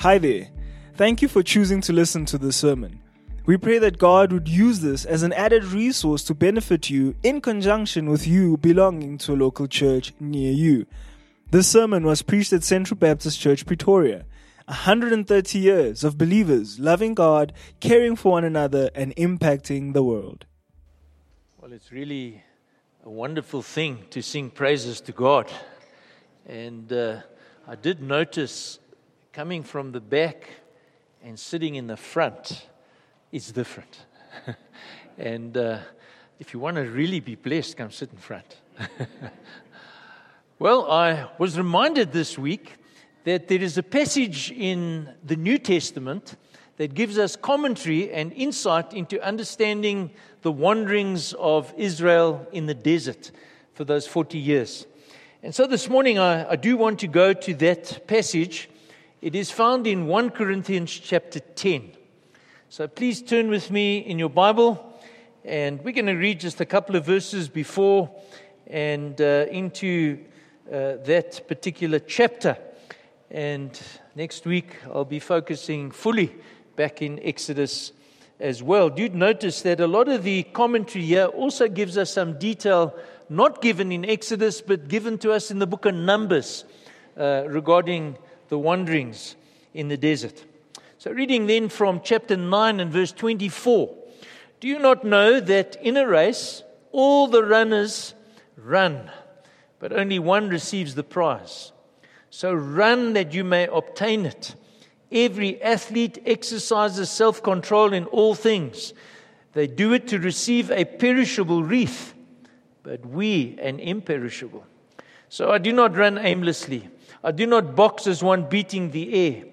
Hi there. Thank you for choosing to listen to this sermon. We pray that God would use this as an added resource to benefit you in conjunction with you belonging to a local church near you. This sermon was preached at Central Baptist Church, Pretoria. 130 years of believers loving God, caring for one another, and impacting the world. Well, it's really a wonderful thing to sing praises to God. And uh, I did notice coming from the back and sitting in the front is different. and uh, if you want to really be blessed, come sit in front. well, I was reminded this week that there is a passage in the New Testament that gives us commentary and insight into understanding the wanderings of Israel in the desert for those 40 years. And so this morning I, I do want to go to that passage. It is found in 1 Corinthians chapter 10. So please turn with me in your Bible, and we're going to read just a couple of verses before and uh, into uh, that particular chapter. And next week I'll be focusing fully back in Exodus as well. You'd notice that a lot of the commentary here also gives us some detail not given in Exodus, but given to us in the book of Numbers uh, regarding the wanderings in the desert. So, reading then from chapter 9 and verse 24 Do you not know that in a race all the runners run, but only one receives the prize? So, run that you may obtain it. Every athlete exercises self control in all things. They do it to receive a perishable wreath, but we an imperishable. So I do not run aimlessly. I do not box as one beating the air,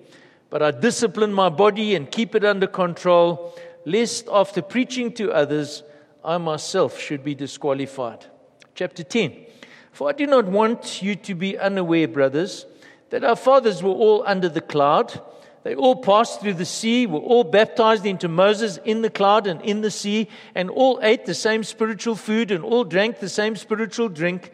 but I discipline my body and keep it under control, lest after preaching to others, I myself should be disqualified. Chapter 10. For I do not want you to be unaware, brothers, that our fathers were all under the cloud they all passed through the sea, were all baptized into Moses in the cloud and in the sea, and all ate the same spiritual food and all drank the same spiritual drink.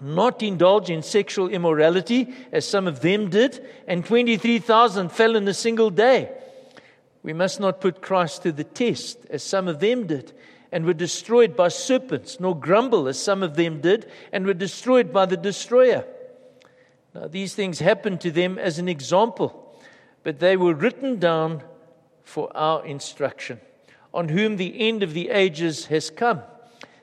not indulge in sexual immorality, as some of them did, and 23,000 fell in a single day. We must not put Christ to the test, as some of them did, and were destroyed by serpents, nor grumble, as some of them did, and were destroyed by the destroyer. Now, these things happened to them as an example but they were written down for our instruction, on whom the end of the ages has come.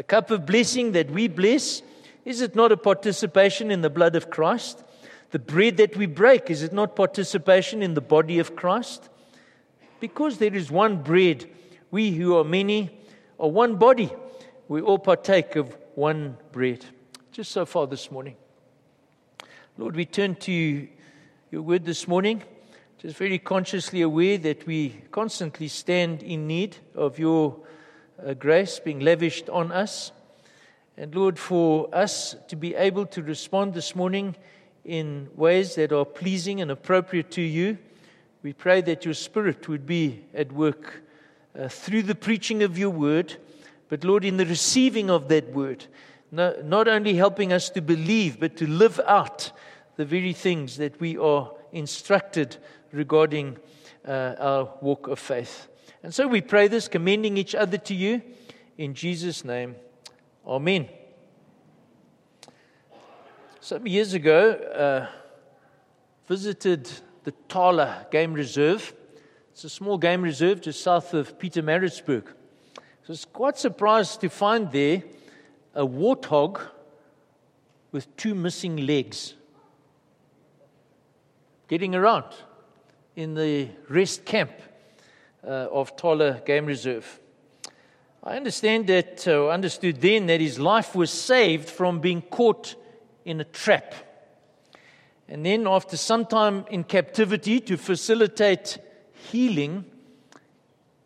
The cup of blessing that we bless, is it not a participation in the blood of Christ? The bread that we break, is it not participation in the body of Christ? Because there is one bread, we who are many are one body. We all partake of one bread. Just so far this morning. Lord, we turn to your word this morning just very consciously aware that we constantly stand in need of your grace being lavished on us. And Lord, for us to be able to respond this morning in ways that are pleasing and appropriate to you, we pray that your Spirit would be at work uh, through the preaching of your word, but Lord, in the receiving of that word, no, not only helping us to believe, but to live out the very things that we are instructed regarding uh, our walk of faith. And so we pray this, commending each other to you in Jesus' name. Amen. Some years ago, uh, visited the Tala Game Reserve. It's a small game reserve just south of Pietermaritzburg. So I was quite surprised to find there a warthog with two missing legs getting around in the rest camp of Tala Game Reserve. I understand that, uh, understood then that his life was saved from being caught in a trap. And then, after some time in captivity to facilitate healing,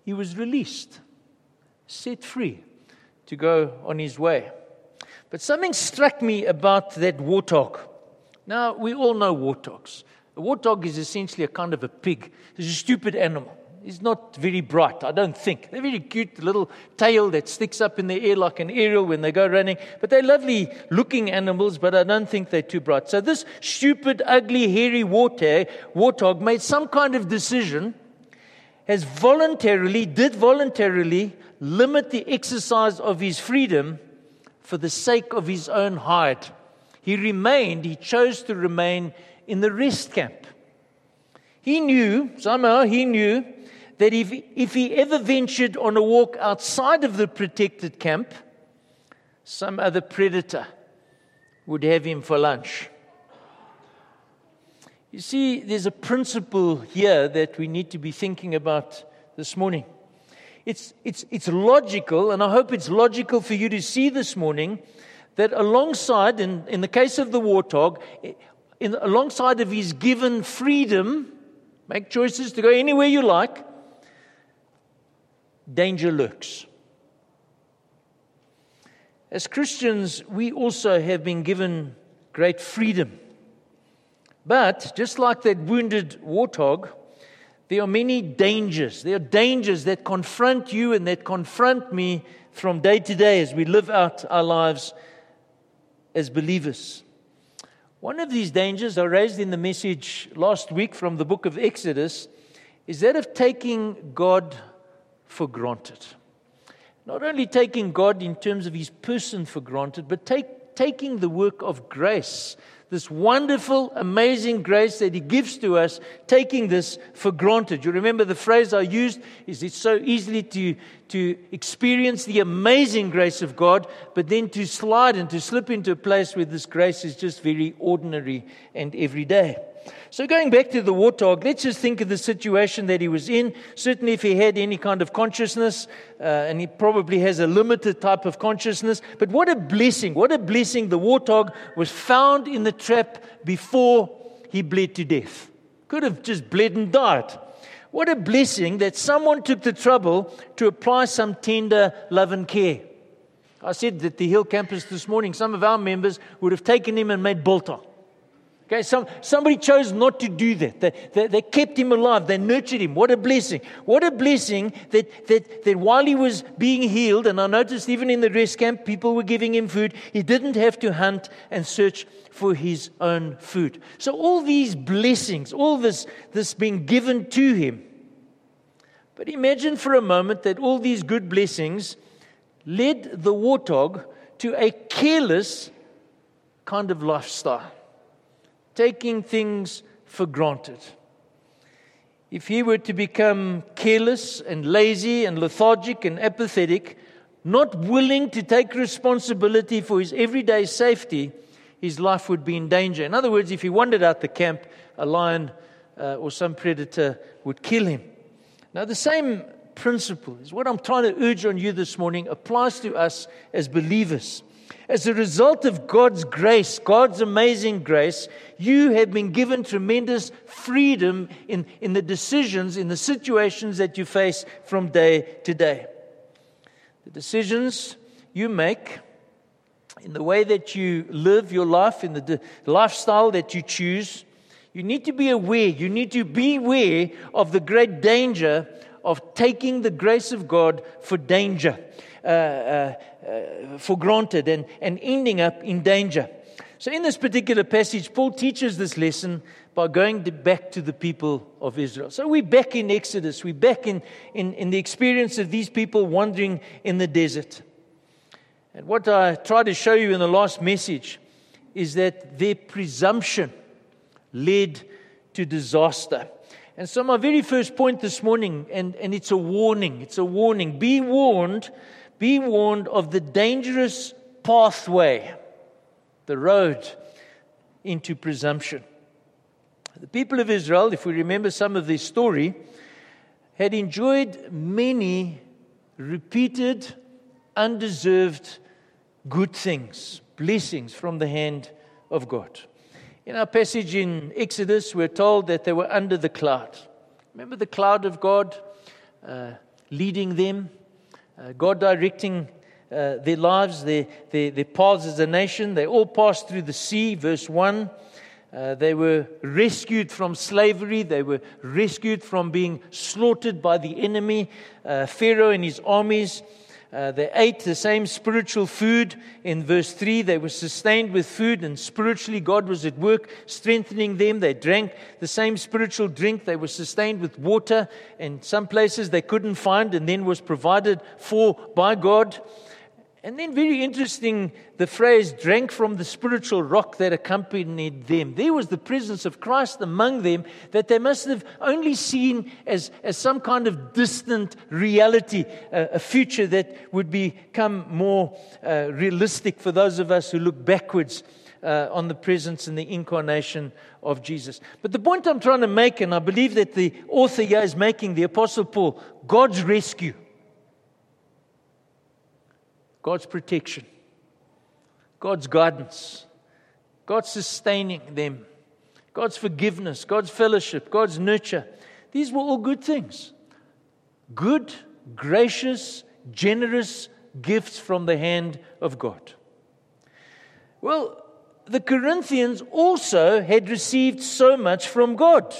he was released, set free to go on his way. But something struck me about that warthog. Now, we all know warthogs. A warthog is essentially a kind of a pig, it's a stupid animal. He's not very bright, I don't think. They're very cute, little tail that sticks up in the air like an aerial when they go running. But they're lovely looking animals, but I don't think they're too bright. So this stupid, ugly, hairy warthog, warthog made some kind of decision, has voluntarily, did voluntarily limit the exercise of his freedom for the sake of his own hide. He remained, he chose to remain in the rest camp. He knew, somehow he knew, that if, if he ever ventured on a walk outside of the protected camp, some other predator would have him for lunch. You see, there's a principle here that we need to be thinking about this morning. It's, it's, it's logical, and I hope it's logical for you to see this morning that alongside, in, in the case of the warthog, in, alongside of his given freedom, make choices to go anywhere you like, danger lurks. As Christians, we also have been given great freedom. But just like that wounded warthog, there are many dangers. There are dangers that confront you and that confront me from day to day as we live out our lives as believers. One of these dangers I raised in the message last week from the book of Exodus is that of taking God for granted. Not only taking God in terms of his person for granted, but take, taking the work of grace, this wonderful, amazing grace that he gives to us, taking this for granted. You remember the phrase I used is it's so easily to, to experience the amazing grace of God, but then to slide and to slip into a place where this grace is just very ordinary and everyday. So, going back to the warthog, let's just think of the situation that he was in. Certainly, if he had any kind of consciousness, uh, and he probably has a limited type of consciousness, but what a blessing, what a blessing the warthog was found in the trap before he bled to death. Could have just bled and died. What a blessing that someone took the trouble to apply some tender love and care. I said that the Hill campus this morning, some of our members would have taken him and made biltong. Okay, some, somebody chose not to do that. They, they, they, kept him alive. They nurtured him. What a blessing. What a blessing that, that, that while he was being healed, and I noticed even in the rest camp, people were giving him food, he didn't have to hunt and search for his own food. So, all these blessings, all this, this being given to him. But imagine for a moment that all these good blessings led the warthog to a careless kind of lifestyle taking things for granted. If he were to become careless and lazy and lethargic and apathetic, not willing to take responsibility for his everyday safety, his life would be in danger. In other words, if he wandered out the camp, a lion uh, or some predator would kill him. Now, the same principle is what I'm trying to urge on you this morning applies to us as believers. As a result of God's grace, God's amazing grace, you have been given tremendous freedom in, in the decisions, in the situations that you face from day to day. The decisions you make, in the way that you live your life, in the de- lifestyle that you choose, you need to be aware, you need to be aware of the great danger of taking the grace of God for danger. Uh, uh, uh, for granted and, and ending up in danger. So, in this particular passage, Paul teaches this lesson by going to back to the people of Israel. So, we're back in Exodus, we're back in, in, in the experience of these people wandering in the desert. And what I tried to show you in the last message is that their presumption led to disaster. And so, my very first point this morning, and, and it's a warning, it's a warning. Be warned, be warned of the dangerous pathway, the road into presumption. The people of Israel, if we remember some of their story, had enjoyed many repeated, undeserved good things, blessings from the hand of God. In our passage in Exodus, we're told that they were under the cloud. Remember the cloud of God uh, leading them, uh, God directing uh, their lives, their, their, their paths as a nation. They all passed through the sea, verse 1. Uh, they were rescued from slavery. They were rescued from being slaughtered by the enemy, uh, Pharaoh and his armies. Uh, they ate the same spiritual food. In verse 3, they were sustained with food, and spiritually, God was at work strengthening them. They drank the same spiritual drink. They were sustained with water, and some places they couldn't find, and then was provided for by God. And then, very interesting, the phrase drank from the spiritual rock that accompanied them. There was the presence of Christ among them that they must have only seen as, as some kind of distant reality, uh, a future that would become more uh, realistic for those of us who look backwards uh, on the presence and the incarnation of Jesus. But the point I'm trying to make, and I believe that the author here is making, the Apostle Paul, God's rescue God's protection, God's guidance, God's sustaining them, God's forgiveness, God's fellowship, God's nurture. These were all good things. Good, gracious, generous gifts from the hand of God. Well, the Corinthians also had received so much from God.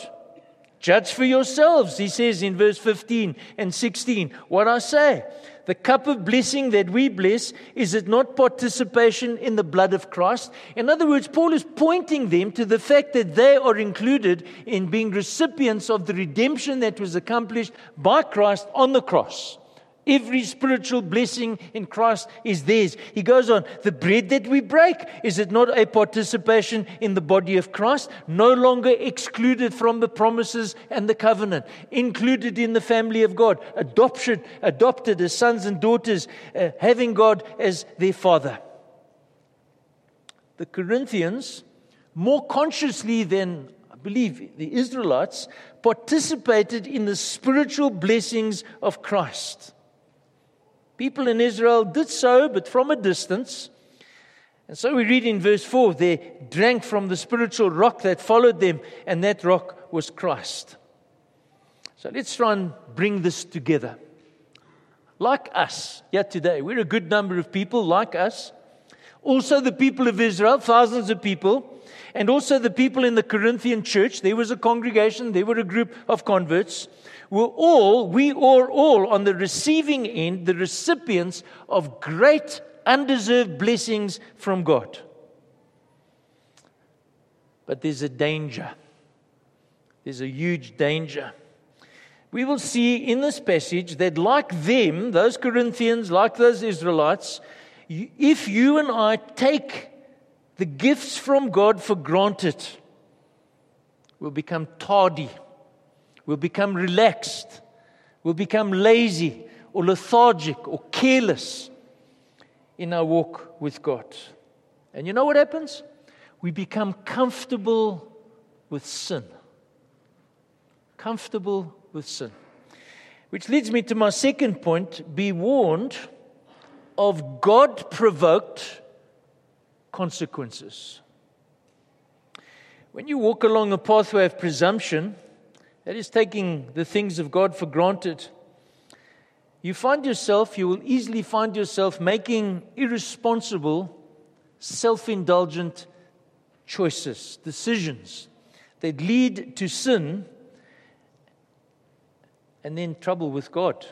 Judge for yourselves, he says in verse 15 and 16. What I say the cup of blessing that we bless, is it not participation in the blood of Christ? In other words, Paul is pointing them to the fact that they are included in being recipients of the redemption that was accomplished by Christ on the cross. Every spiritual blessing in Christ is theirs. He goes on, the bread that we break, is it not a participation in the body of Christ? No longer excluded from the promises and the covenant, included in the family of God, adoption, adopted as sons and daughters, uh, having God as their father. The Corinthians, more consciously than I believe the Israelites, participated in the spiritual blessings of Christ. People in Israel did so, but from a distance. And so we read in verse 4 they drank from the spiritual rock that followed them, and that rock was Christ. So let's try and bring this together. Like us, yet today, we're a good number of people like us. Also, the people of Israel, thousands of people, and also the people in the Corinthian church. There was a congregation, there were a group of converts we're all, we are all on the receiving end, the recipients of great undeserved blessings from God. But there's a danger. There's a huge danger. We will see in this passage that, like them, those Corinthians, like those Israelites, if you and I take the gifts from God for granted, we'll become tardy We'll become relaxed. We'll become lazy or lethargic or careless in our walk with God. And you know what happens? We become comfortable with sin. Comfortable with sin. Which leads me to my second point be warned of God provoked consequences. When you walk along a pathway of presumption, that is taking the things of God for granted, you find yourself, you will easily find yourself making irresponsible, self indulgent choices, decisions that lead to sin and then trouble with God.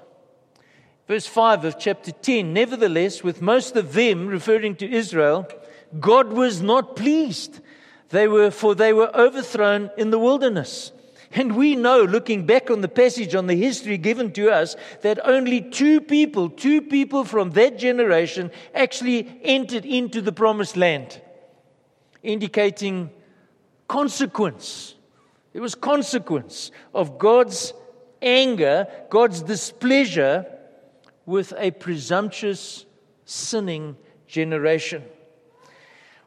Verse 5 of chapter 10 Nevertheless, with most of them, referring to Israel, God was not pleased. They were, for they were overthrown in the wilderness. And we know, looking back on the passage, on the history given to us, that only two people, two people from that generation actually entered into the promised land, indicating consequence There was consequence of God's anger, God's displeasure with a presumptuous, sinning generation.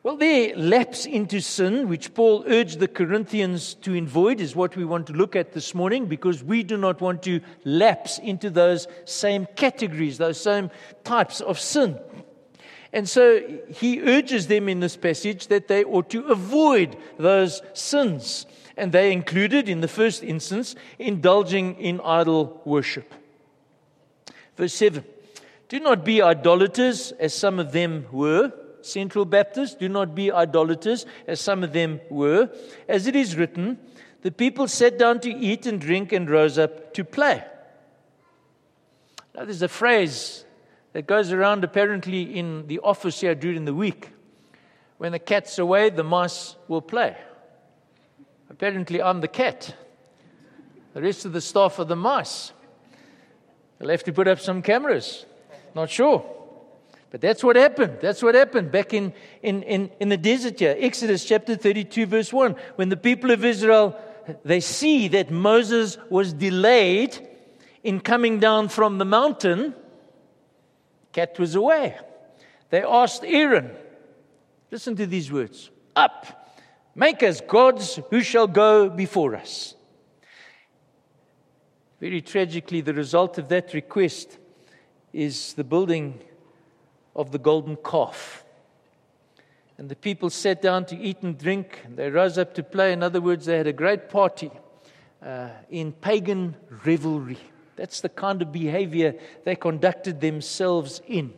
Well, their lapse into sin, which Paul urged the Corinthians to avoid, is what we want to look at this morning because we do not want to lapse into those same categories, those same types of sin. And so he urges them in this passage that they ought to avoid those sins. And they included, in the first instance, indulging in idol worship. Verse 7 Do not be idolaters, as some of them were. Central Baptists, do not be idolaters, as some of them were. As it is written, the people sat down to eat and drink and rose up to play. Now, there's a phrase that goes around apparently in the office here during the week. When the cat's away, the mice will play. Apparently, I'm the cat. The rest of the staff are the mice. They'll have to put up some cameras. Not sure. But that's what happened. That's what happened back in, in, in, in the desert here. Exodus chapter 32, verse 1. When the people of Israel, they see that Moses was delayed in coming down from the mountain, cat was away. They asked Aaron, listen to these words, up, make us gods who shall go before us. Very tragically, the result of that request is the building of the golden calf. And the people sat down to eat and drink, and they rose up to play. In other words, they had a great party uh, in pagan revelry. That's the kind of behavior they conducted themselves in.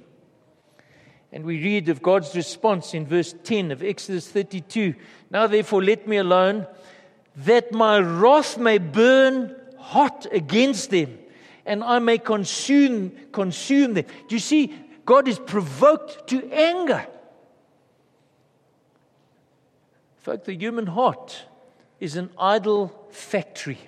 And we read of God's response in verse 10 of Exodus 32 Now therefore, let me alone, that my wrath may burn hot against them, and I may consume, consume them. Do you see? God is provoked to anger. Fact, the human heart is an idol factory.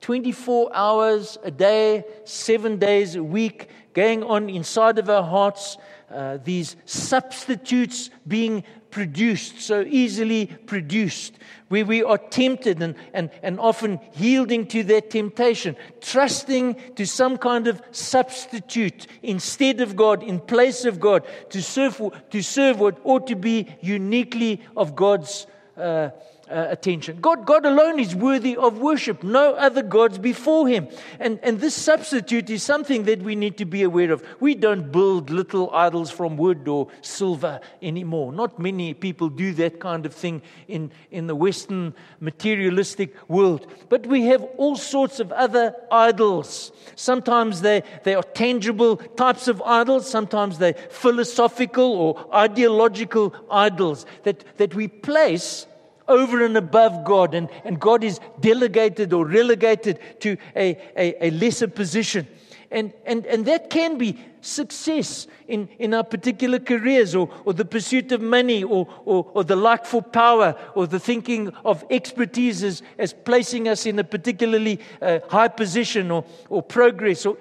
24 hours a day, seven days a week, going on inside of our hearts, uh, these substitutes being produced, so easily produced, where we are tempted and, and, and often yielding to that temptation, trusting to some kind of substitute instead of God, in place of God, to serve, to serve what ought to be uniquely of God's. Uh, uh, attention. God, God alone is worthy of worship, no other gods before Him. And, and this substitute is something that we need to be aware of. We don't build little idols from wood or silver anymore. Not many people do that kind of thing in, in the Western materialistic world. But we have all sorts of other idols. Sometimes they, they are tangible types of idols, sometimes they're philosophical or ideological idols that, that we place over and above God, and, and God is delegated or relegated to a, a, a lesser position. And, and, and that can be success in, in our particular careers, or, or the pursuit of money, or, or, or the like for power, or the thinking of expertise as, as placing us in a particularly uh, high position or, or progress, or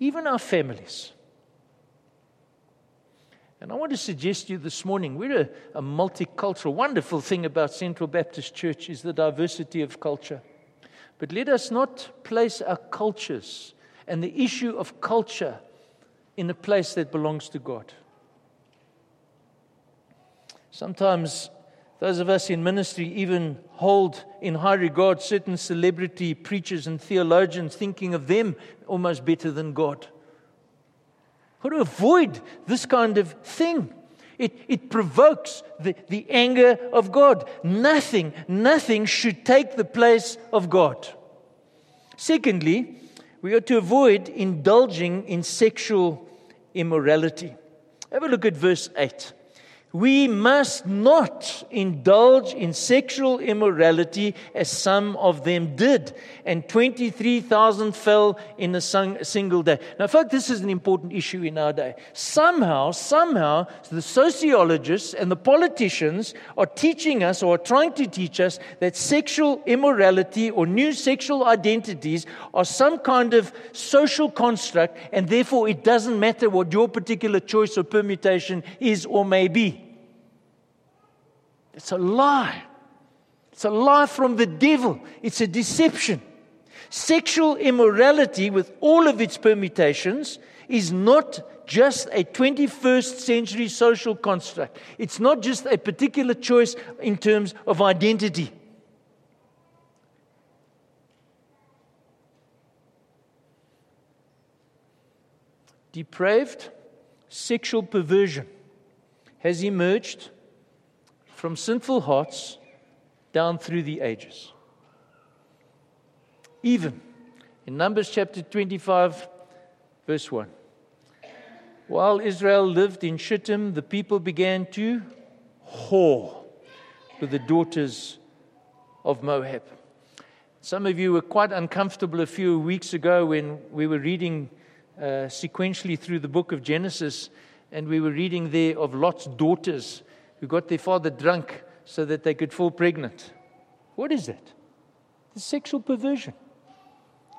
even our families. And I want to suggest to you this morning we're a, a, multicultural. Wonderful thing about Central Baptist Church is the diversity of culture. But let us not place our cultures and the issue of culture in a place that belongs to God. Sometimes those of us in ministry even hold in high regard certain celebrity preachers and theologians, thinking of them almost better than God. Got to avoid this kind of thing. It, it provokes the, the anger of God. Nothing, nothing should take the place of God. Secondly, we are to avoid indulging in sexual immorality. Have a look at verse 8. We must not indulge in sexual immorality as some of them did. And 23,000 fell in a single day. Now, folks, this is an important issue in our day. Somehow, somehow, the sociologists and the politicians are teaching us or are trying to teach us that sexual immorality or new sexual identities are some kind of social construct, and therefore it doesn't matter what your particular choice or permutation is or may be. It's a lie. It's a lie from the devil, it's a deception. Sexual immorality, with all of its permutations, is not just a 21st century social construct. It's not just a particular choice in terms of identity. Depraved sexual perversion has emerged from sinful hearts down through the ages. Even in Numbers chapter 25, verse 1. While Israel lived in Shittim, the people began to whore with the daughters of Moab. Some of you were quite uncomfortable a few weeks ago when we were reading uh, sequentially through the book of Genesis, and we were reading there of Lot's daughters who got their father drunk so that they could fall pregnant. What is that? The sexual perversion.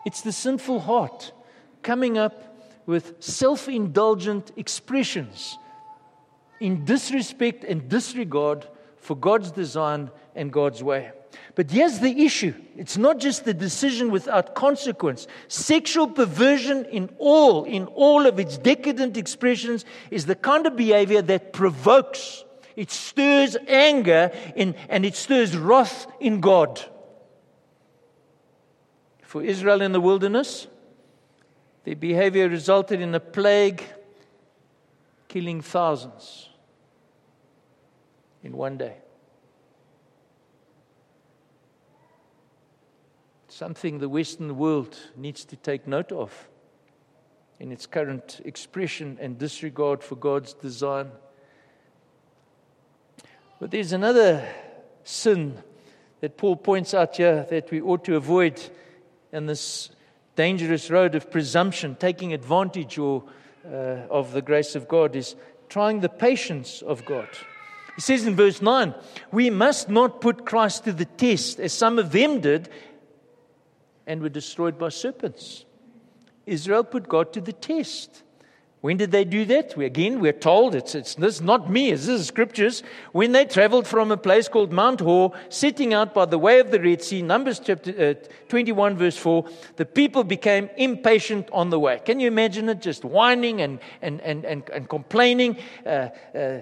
It's the sinful heart coming up with self indulgent expressions in disrespect and disregard for God's design and God's way. But here's the issue it's not just the decision without consequence. Sexual perversion in all, in all of its decadent expressions, is the kind of behavior that provokes, it stirs anger in, and it stirs wrath in God. For Israel in the wilderness, their behavior resulted in a plague killing thousands in one day. Something the Western world needs to take note of in its current expression and disregard for God's design. But there's another sin that Paul points out here that we ought to avoid in this dangerous road of presumption, taking advantage or, uh, of the grace of God, is trying the patience of God. He says in verse 9, We must not put Christ to the test, as some of them did and were destroyed by serpents. Israel put God to the test. When did they do that? We, again, we're told it's, it's this not me, this is scriptures. When they traveled from a place called Mount Hor, setting out by the way of the Red Sea, Numbers chapter uh, 21, verse 4, the people became impatient on the way. Can you imagine it? Just whining and, and, and, and, and complaining, uh, uh,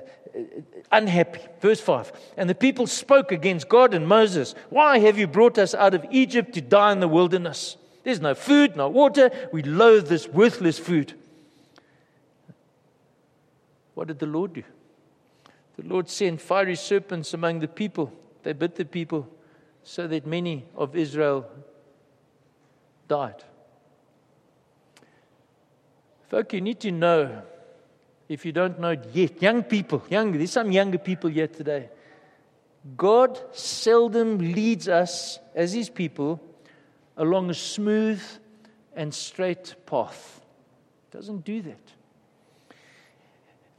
unhappy. Verse 5 And the people spoke against God and Moses. Why have you brought us out of Egypt to die in the wilderness? There's no food, no water. We loathe this worthless food. What did the Lord do? The Lord sent fiery serpents among the people. They bit the people so that many of Israel died. Folk, you need to know, if you don't know it yet, young people, young, there's some younger people here today. God seldom leads us as his people along a smooth and straight path. Doesn't do that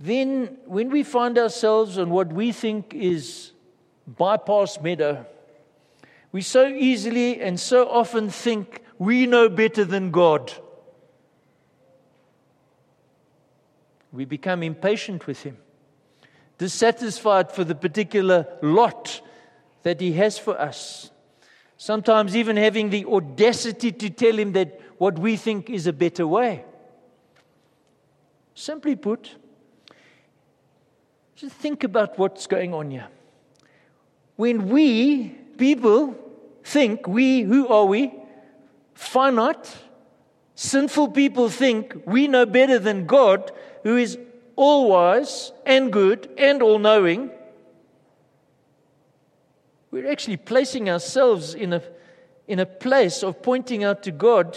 then when we find ourselves on what we think is By-path Meadow, we so easily and so often think we know better than God. We become impatient with Him, dissatisfied for the particular lot that He has for us. Sometimes even having the audacity to tell Him that what we think is a better way. Simply put, just think about what's going on here. When we, people, think we, who are we? Finite, sinful people think we know better than God, who is all wise and good and all knowing. We're actually placing ourselves in a, in a place of pointing out to God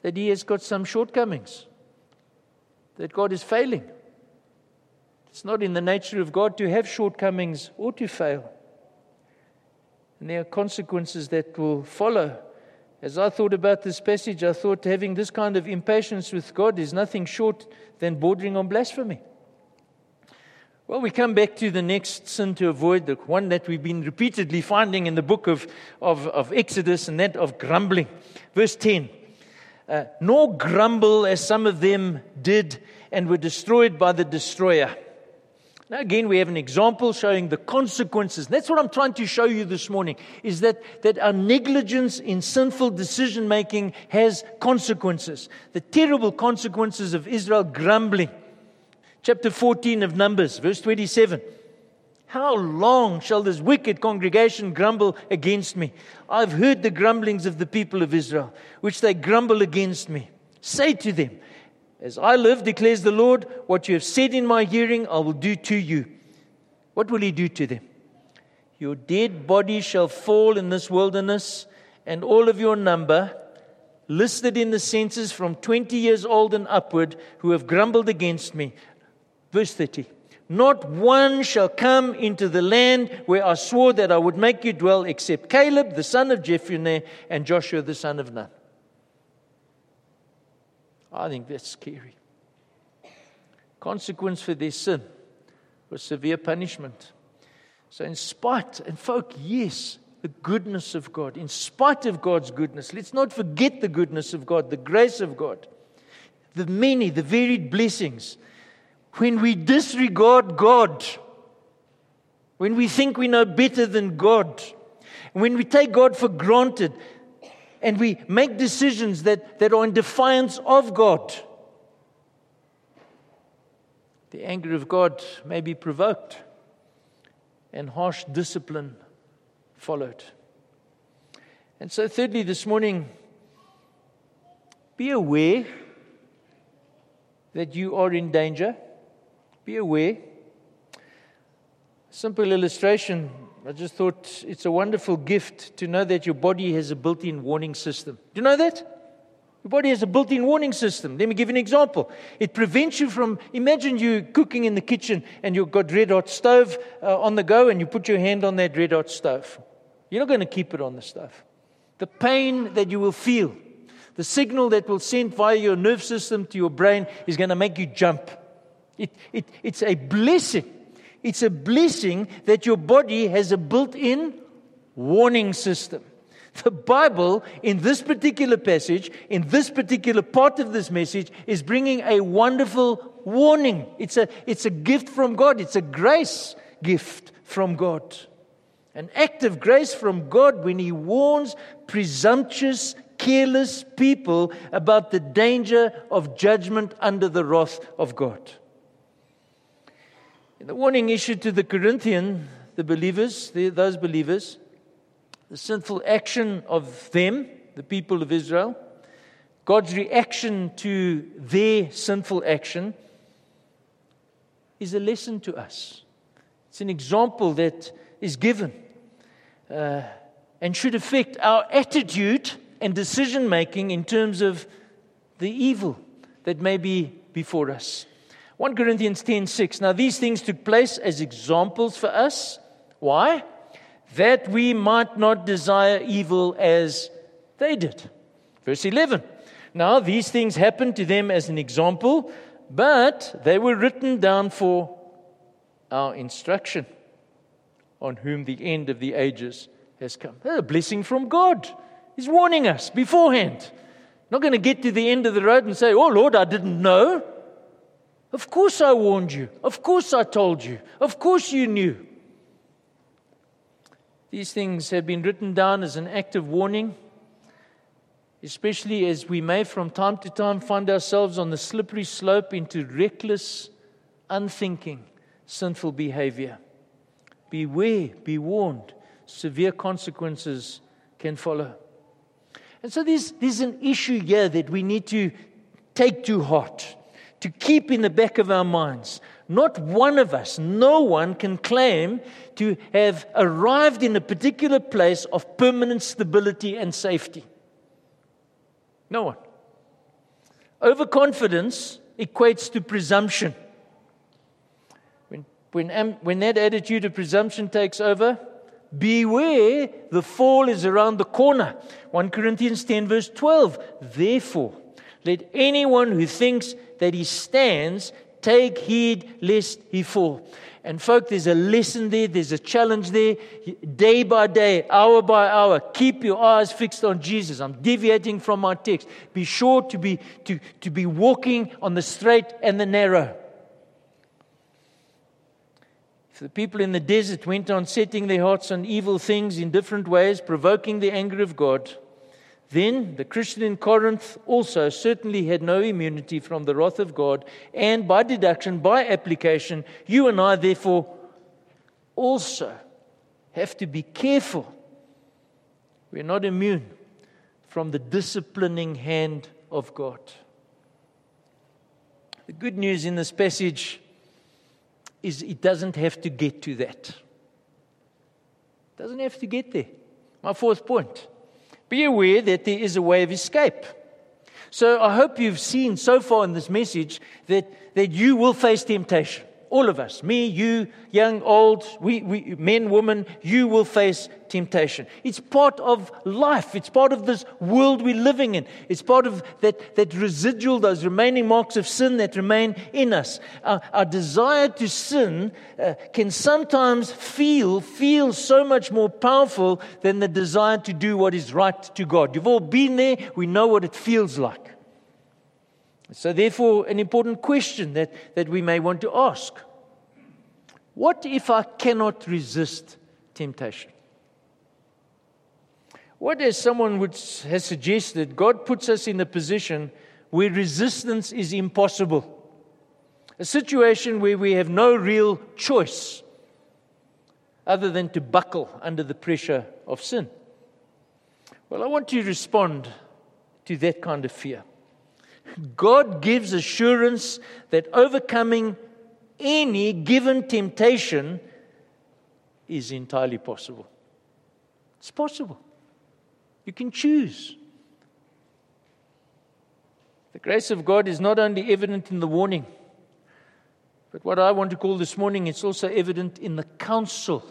that He has got some shortcomings, that God is failing. It's not in the nature of God to have shortcomings or to fail. And there are consequences that will follow. As I thought about this passage, I thought having this kind of impatience with God is nothing short than bordering on blasphemy. Well, we come back to the next sin to avoid, the one that we've been repeatedly finding in the book of, of, of Exodus, and that of grumbling. Verse 10 uh, Nor grumble as some of them did and were destroyed by the destroyer. Now, again, we have an example showing the consequences. That's what I'm trying to show you this morning is that, that our negligence in sinful decision making has consequences. The terrible consequences of Israel grumbling. Chapter 14 of Numbers, verse 27. How long shall this wicked congregation grumble against me? I've heard the grumblings of the people of Israel, which they grumble against me. Say to them, as I live, declares the Lord, what you have said in my hearing, I will do to you. What will he do to them? Your dead body shall fall in this wilderness, and all of your number, listed in the census from 20 years old and upward, who have grumbled against me. Verse 30. Not one shall come into the land where I swore that I would make you dwell, except Caleb, the son of Jephunneh, and Joshua, the son of Nun. I think that's scary. Consequence for their sin was severe punishment. So, in spite, and folk, yes, the goodness of God, in spite of God's goodness, let's not forget the goodness of God, the grace of God, the many, the varied blessings. When we disregard God, when we think we know better than God, when we take God for granted, and we make decisions that, that are in defiance of God, the anger of God may be provoked and harsh discipline followed. And so, thirdly, this morning, be aware that you are in danger. Be aware. Simple illustration I just thought it's a wonderful gift to know that your body has a built in warning system. Do you know that? Your body has a built in warning system. Let me give you an example. It prevents you from, imagine you cooking in the kitchen and you've got red hot stove uh, on the go and you put your hand on that red hot stove. You're not going to keep it on the stove. The pain that you will feel, the signal that will send via your nerve system to your brain is going to make you jump. It, it, it's a blessing it's a blessing that your body has a built in warning system. The Bible, in this particular passage, in this particular part of this message, is bringing a wonderful warning. It's a, it's a gift from God, it's a grace gift from God. An act of grace from God when He warns presumptuous, careless people about the danger of judgment under the wrath of God. In the warning issued to the Corinthian, the believers, the, those believers, the sinful action of them, the people of Israel, God's reaction to their sinful action is a lesson to us. It's an example that is given uh, and should affect our attitude and decision making in terms of the evil that may be before us. 1 Corinthians 10 6. Now, these things took place as examples for us. Why? That we might not desire evil as they did. Verse 11. Now, these things happened to them as an example, but they were written down for our instruction, on whom the end of the ages has come. That's A blessing from God. He's warning us beforehand. Not going to get to the end of the road and say, Oh Lord, I didn't know. Of course I warned you. Of course I told you. Of course you knew. These things have been written down as an act of warning, especially as we may from time to time find ourselves on the slippery slope into reckless, unthinking, sinful behavior. Beware, be warned. Severe consequences can follow. And so there's, there's an issue here that we need to take to heart to keep in the back of our minds. Not one of us, no one can claim to have arrived in a particular place of permanent stability and safety. No one. Overconfidence equates to presumption. When, when, when that attitude of presumption takes over, beware, the fall is around the corner. 1 Corinthians 10, verse 12. Therefore, let anyone who thinks that he stands take heed lest he fall. And, folk, there's a lesson there, there's a challenge there. Day by day, hour by hour, keep your eyes fixed on Jesus. I'm deviating from my text. Be sure to be, to, to be walking on the straight and the narrow. If the people in the desert went on setting their hearts on evil things in different ways, provoking the anger of God, then the Christian in Corinth also certainly had no immunity from the wrath of God, and by deduction, by application, you and I, therefore, also have to be careful. We're not immune from the disciplining hand of God. The good news in this passage is it doesn't have to get to that. It doesn't have to get there. My fourth point be aware that there is a way of escape. So I hope you've seen so far in this message that, that you will face temptation. All of us, me, you, young, old, we, we, men, women, you will face temptation. It's part of life. It's part of this world we're living in. It's part of that, that residual, those remaining marks of sin that remain in us. Our, our desire to sin uh, can sometimes feel, feel so much more powerful than the desire to do what is right to God. You've all been there. We know what it feels like. So, therefore, an important question that, that we may want to ask What if I cannot resist temptation? What, as someone would, has suggested, God puts us in a position where resistance is impossible. A situation where we have no real choice other than to buckle under the pressure of sin. Well, I want to respond to that kind of fear. God gives assurance that overcoming any given temptation is entirely possible. It's possible. You can choose. The grace of God is not only evident in the warning, but what I want to call this morning, it's also evident in the counsel.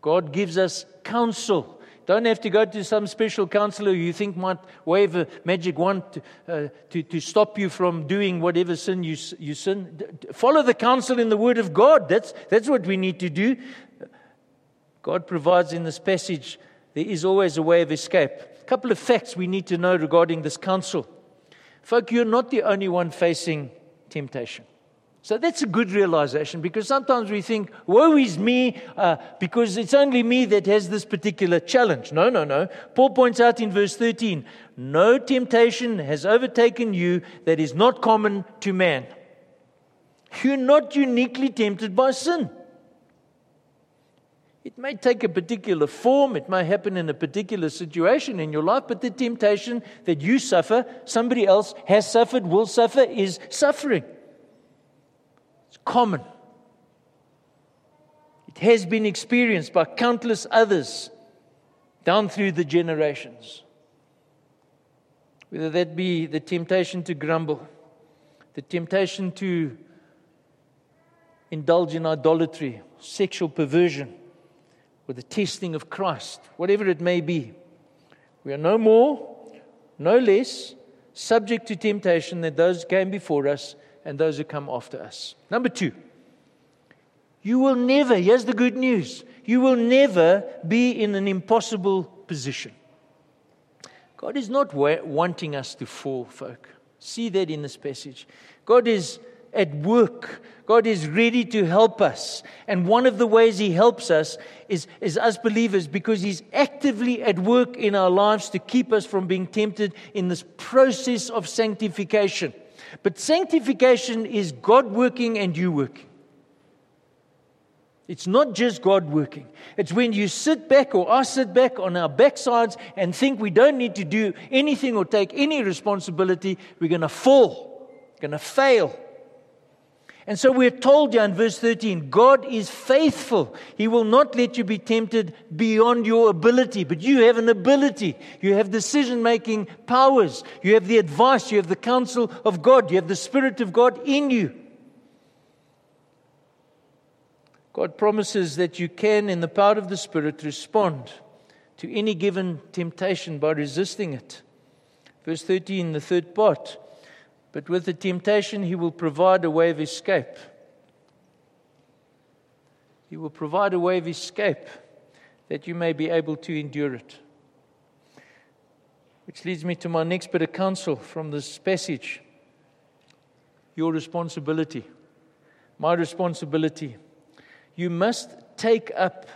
God gives us counsel don't have to go to some special counselor you think might wave a magic wand to, uh, to, to, stop you from doing whatever sin you, you sin. Follow the counsel in the Word of God. That's, that's what we need to do. God provides in this passage, there is always a way of escape. A couple of facts we need to know regarding this counsel. Folk, you're not the only one facing temptation. So that's a good realization because sometimes we think, woe is me, uh, because it's only me that has this particular challenge. No, no, no. Paul points out in verse 13 no temptation has overtaken you that is not common to man. You're not uniquely tempted by sin. It may take a particular form, it may happen in a particular situation in your life, but the temptation that you suffer, somebody else has suffered, will suffer, is suffering common. It has been experienced by countless others down through the generations. Whether that be the temptation to grumble, the temptation to indulge in idolatry, sexual perversion, or the testing of Christ, whatever it may be. We are no more, no less subject to temptation than those came before us and those who come after us. Number two, you will never, here's the good news, you will never be in an impossible position. God is not wanting us to fall, folk. See that in this passage. God is at work. God is ready to help us. And one of the ways He helps us is, is us believers because He's actively at work in our lives to keep us from being tempted in this process of sanctification. But sanctification is God working and you working. It's not just God working. It's when you sit back or I sit back on our backsides and think we don't need to do anything or take any responsibility, we're going to fall, going to fail. And so we're told here in verse 13 God is faithful. He will not let you be tempted beyond your ability, but you have an ability. You have decision making powers. You have the advice. You have the counsel of God. You have the Spirit of God in you. God promises that you can, in the power of the Spirit, respond to any given temptation by resisting it. Verse 13, the third part. But with the temptation, He will provide a way of escape. He will provide a way of escape that you may be able to endure it. Which leads me to my next bit of counsel from this passage your responsibility. My responsibility. you must take up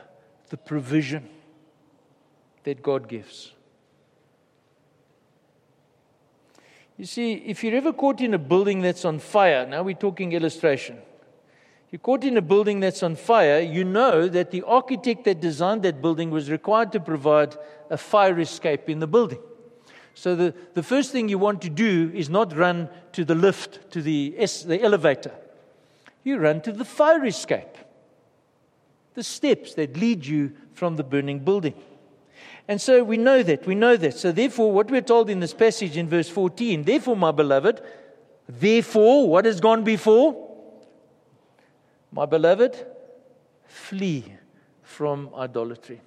the provision that God gives. You see, if you're ever caught in a building that's on fire, now we're talking illustration. You're caught in a building that's on fire, you know that the architect that designed that building was required to provide a fire escape in the building. So the, the first thing you want to do is not run to the lift, to the, the elevator. You run to the fire escape, the steps that lead you from the burning building. And so we know that, we know that. So therefore, what we're told in this passage in verse 14, therefore, my beloved, therefore, what has gone before? My beloved, flee from idolatry.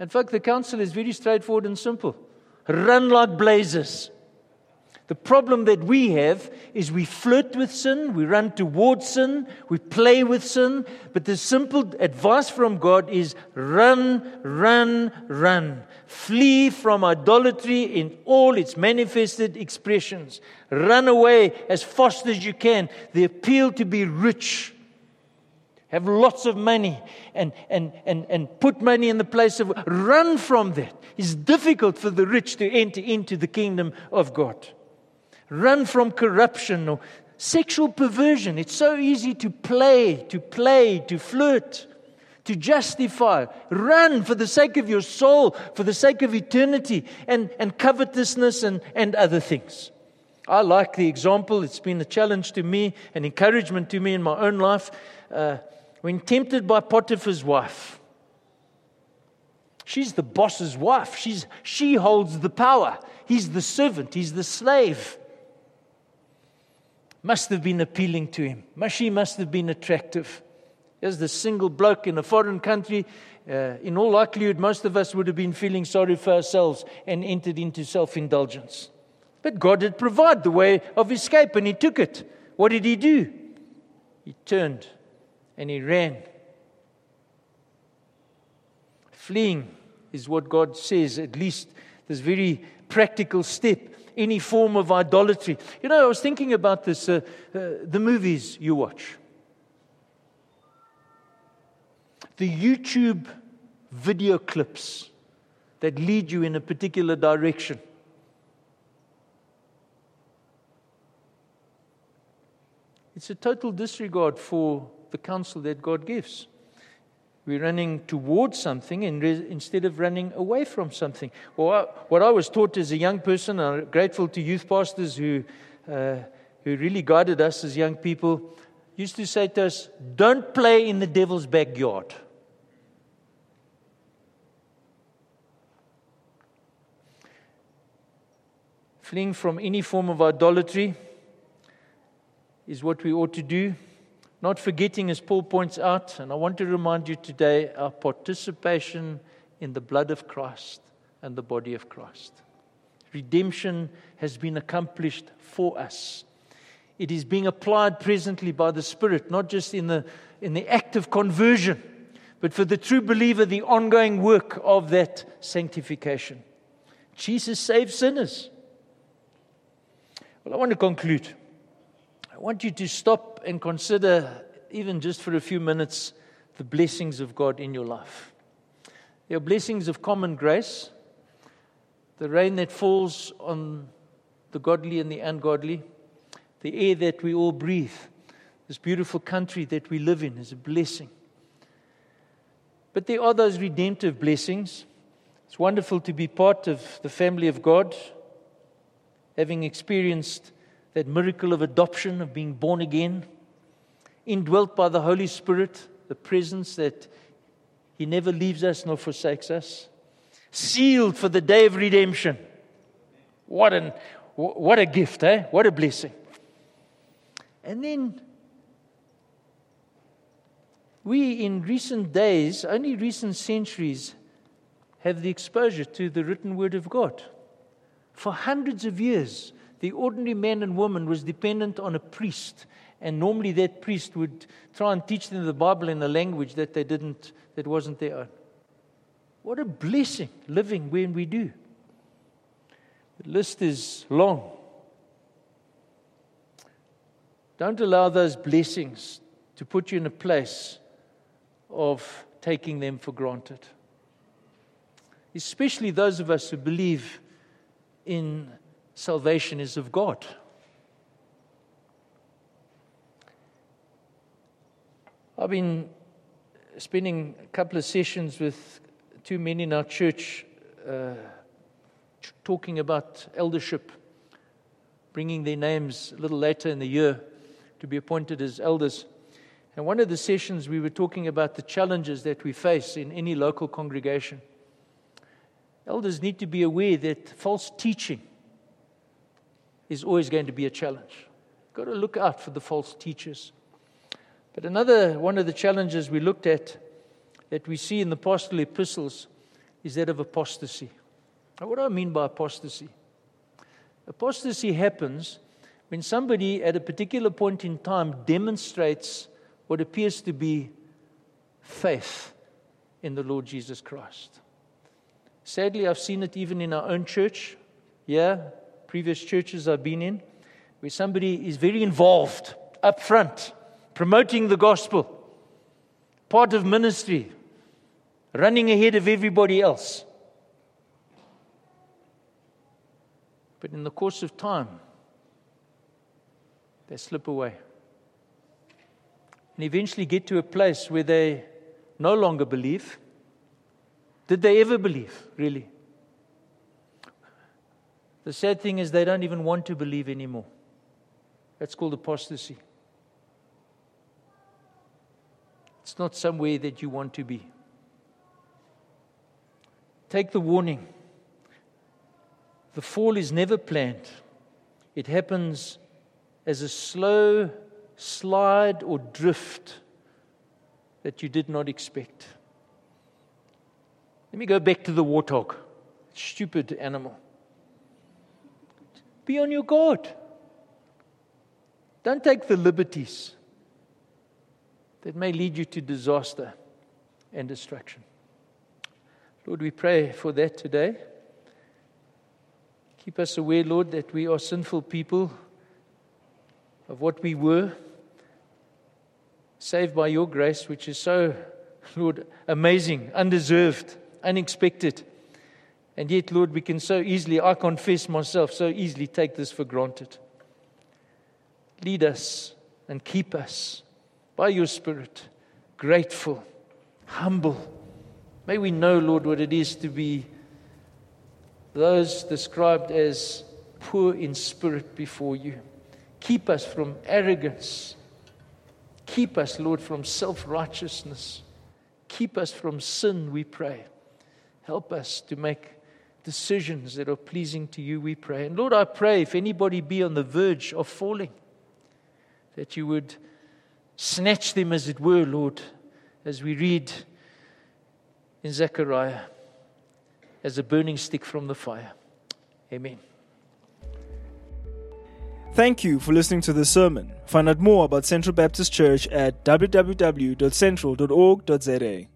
In fact, the counsel is very straightforward and simple run like blazes. The problem that we have is we flirt with sin, we run towards sin, we play with sin. But the simple advice from God is run, run, run. Flee from idolatry in all its manifested expressions. Run away as fast as you can. The appeal to be rich, have lots of money, and, and, and, and put money in the place of run from that. It's difficult for the rich to enter into the kingdom of God run from corruption or sexual perversion. It's so easy to play, to play, to flirt, to justify. Run for the sake of your soul, for the sake of eternity, and, and covetousness and, and other things. I like the example. It's been a challenge to me, an encouragement to me in my own life. Uh, when tempted by Potiphar's wife, she's the boss's wife. She's, she holds the power. He's the servant, he's the slave must have been appealing to him. She must have been attractive. As the single bloke in a foreign country, uh, in all likelihood, most of us would have been feeling sorry for ourselves and entered into self indulgence. But God had provided the way of escape, and He took it. What did He do? He turned and He ran. Fleeing is what God says, at least this very practical step any form of idolatry. You know, I was thinking about this uh, uh, the movies you watch, the YouTube video clips that lead you in a particular direction. It's a total disregard for the counsel that God gives. We're running towards something instead of running away from something. Well, what I was taught as a young person, and I'm grateful to youth pastors who, uh, who really guided us as young people, used to say to us, Don't play in the devil's backyard. Fleeing from any form of idolatry is what we ought to do. Not forgetting, as Paul points out, and I want to remind you today, our participation in the blood of Christ and the body of Christ. Redemption has been accomplished for us. It is being applied presently by the Spirit, not just in the, in the act of conversion, but for the true believer, the ongoing work of that sanctification. Jesus saves sinners. Well, I want to conclude. I want you to stop and consider, even just for a few minutes, the blessings of God in your life. Are blessings of common grace, the rain that falls on the godly and the ungodly, the air that we all breathe, this beautiful country that we live in is a blessing. But there are those redemptive blessings. It's wonderful to be part of the family of God, having experienced that miracle of adoption, of being born again, indwelt by the Holy Spirit, the presence that He never leaves us nor forsakes us, sealed for the day of redemption. What, an, what a gift, eh? What a blessing. And then we, in recent days, only recent centuries, have the exposure to the written word of God. For hundreds of years, the ordinary man and woman was dependent on a priest. And normally that priest would try and teach them the Bible in a language that they didn't, that wasn't their own. What a blessing living when we do. The list is long. Don't allow those blessings to put you in a place of taking them for granted. Especially those of us who believe in salvation is of God. I've been spending a couple of sessions with two men in our church uh, talking about eldership, bringing their names a little later in the year to be appointed as elders. And one of the sessions, we were talking about the challenges that we face in any local congregation. Elders need to be aware that false teaching is always going to be a challenge. You've got to look out for the false teachers. But another one of the challenges we looked at that we see in the pastoral epistles is that of apostasy. Now, what do I mean by apostasy? Apostasy happens when somebody at a particular point in time demonstrates what appears to be faith in the Lord Jesus Christ. Sadly, I've seen it even in our own church. Yeah, previous churches I've been in, where somebody is very involved up front, promoting the gospel, part of ministry, running ahead of everybody else. But in the course of time, they slip away and eventually get to a place where they no longer believe. Did they ever believe, really? The sad thing is, they don't even want to believe anymore. That's called apostasy. It's not somewhere that you want to be. Take the warning. The fall is never planned, it happens as a slow slide or drift that you did not expect. Let me go back to the warthog, stupid animal. Be on your guard. Don't take the liberties that may lead you to disaster and destruction. Lord, we pray for that today. Keep us aware, Lord, that we are sinful people of what we were, saved by your grace, which is so, Lord, amazing, undeserved, unexpected. And yet, Lord, we can so easily, I confess myself, so easily take this for granted. Lead us and keep us by your Spirit grateful, humble. May we know, Lord, what it is to be those described as poor in spirit before you. Keep us from arrogance. Keep us, Lord, from self righteousness. Keep us from sin, we pray. Help us to make decisions that are pleasing to you, we pray. And Lord, I pray if anybody be on the verge of falling, that you would snatch them, as it were, Lord, as we read in Zechariah, as a burning stick from the fire. Amen. Thank you for listening to this sermon. Find out more about Central Baptist Church at www.central.org.za.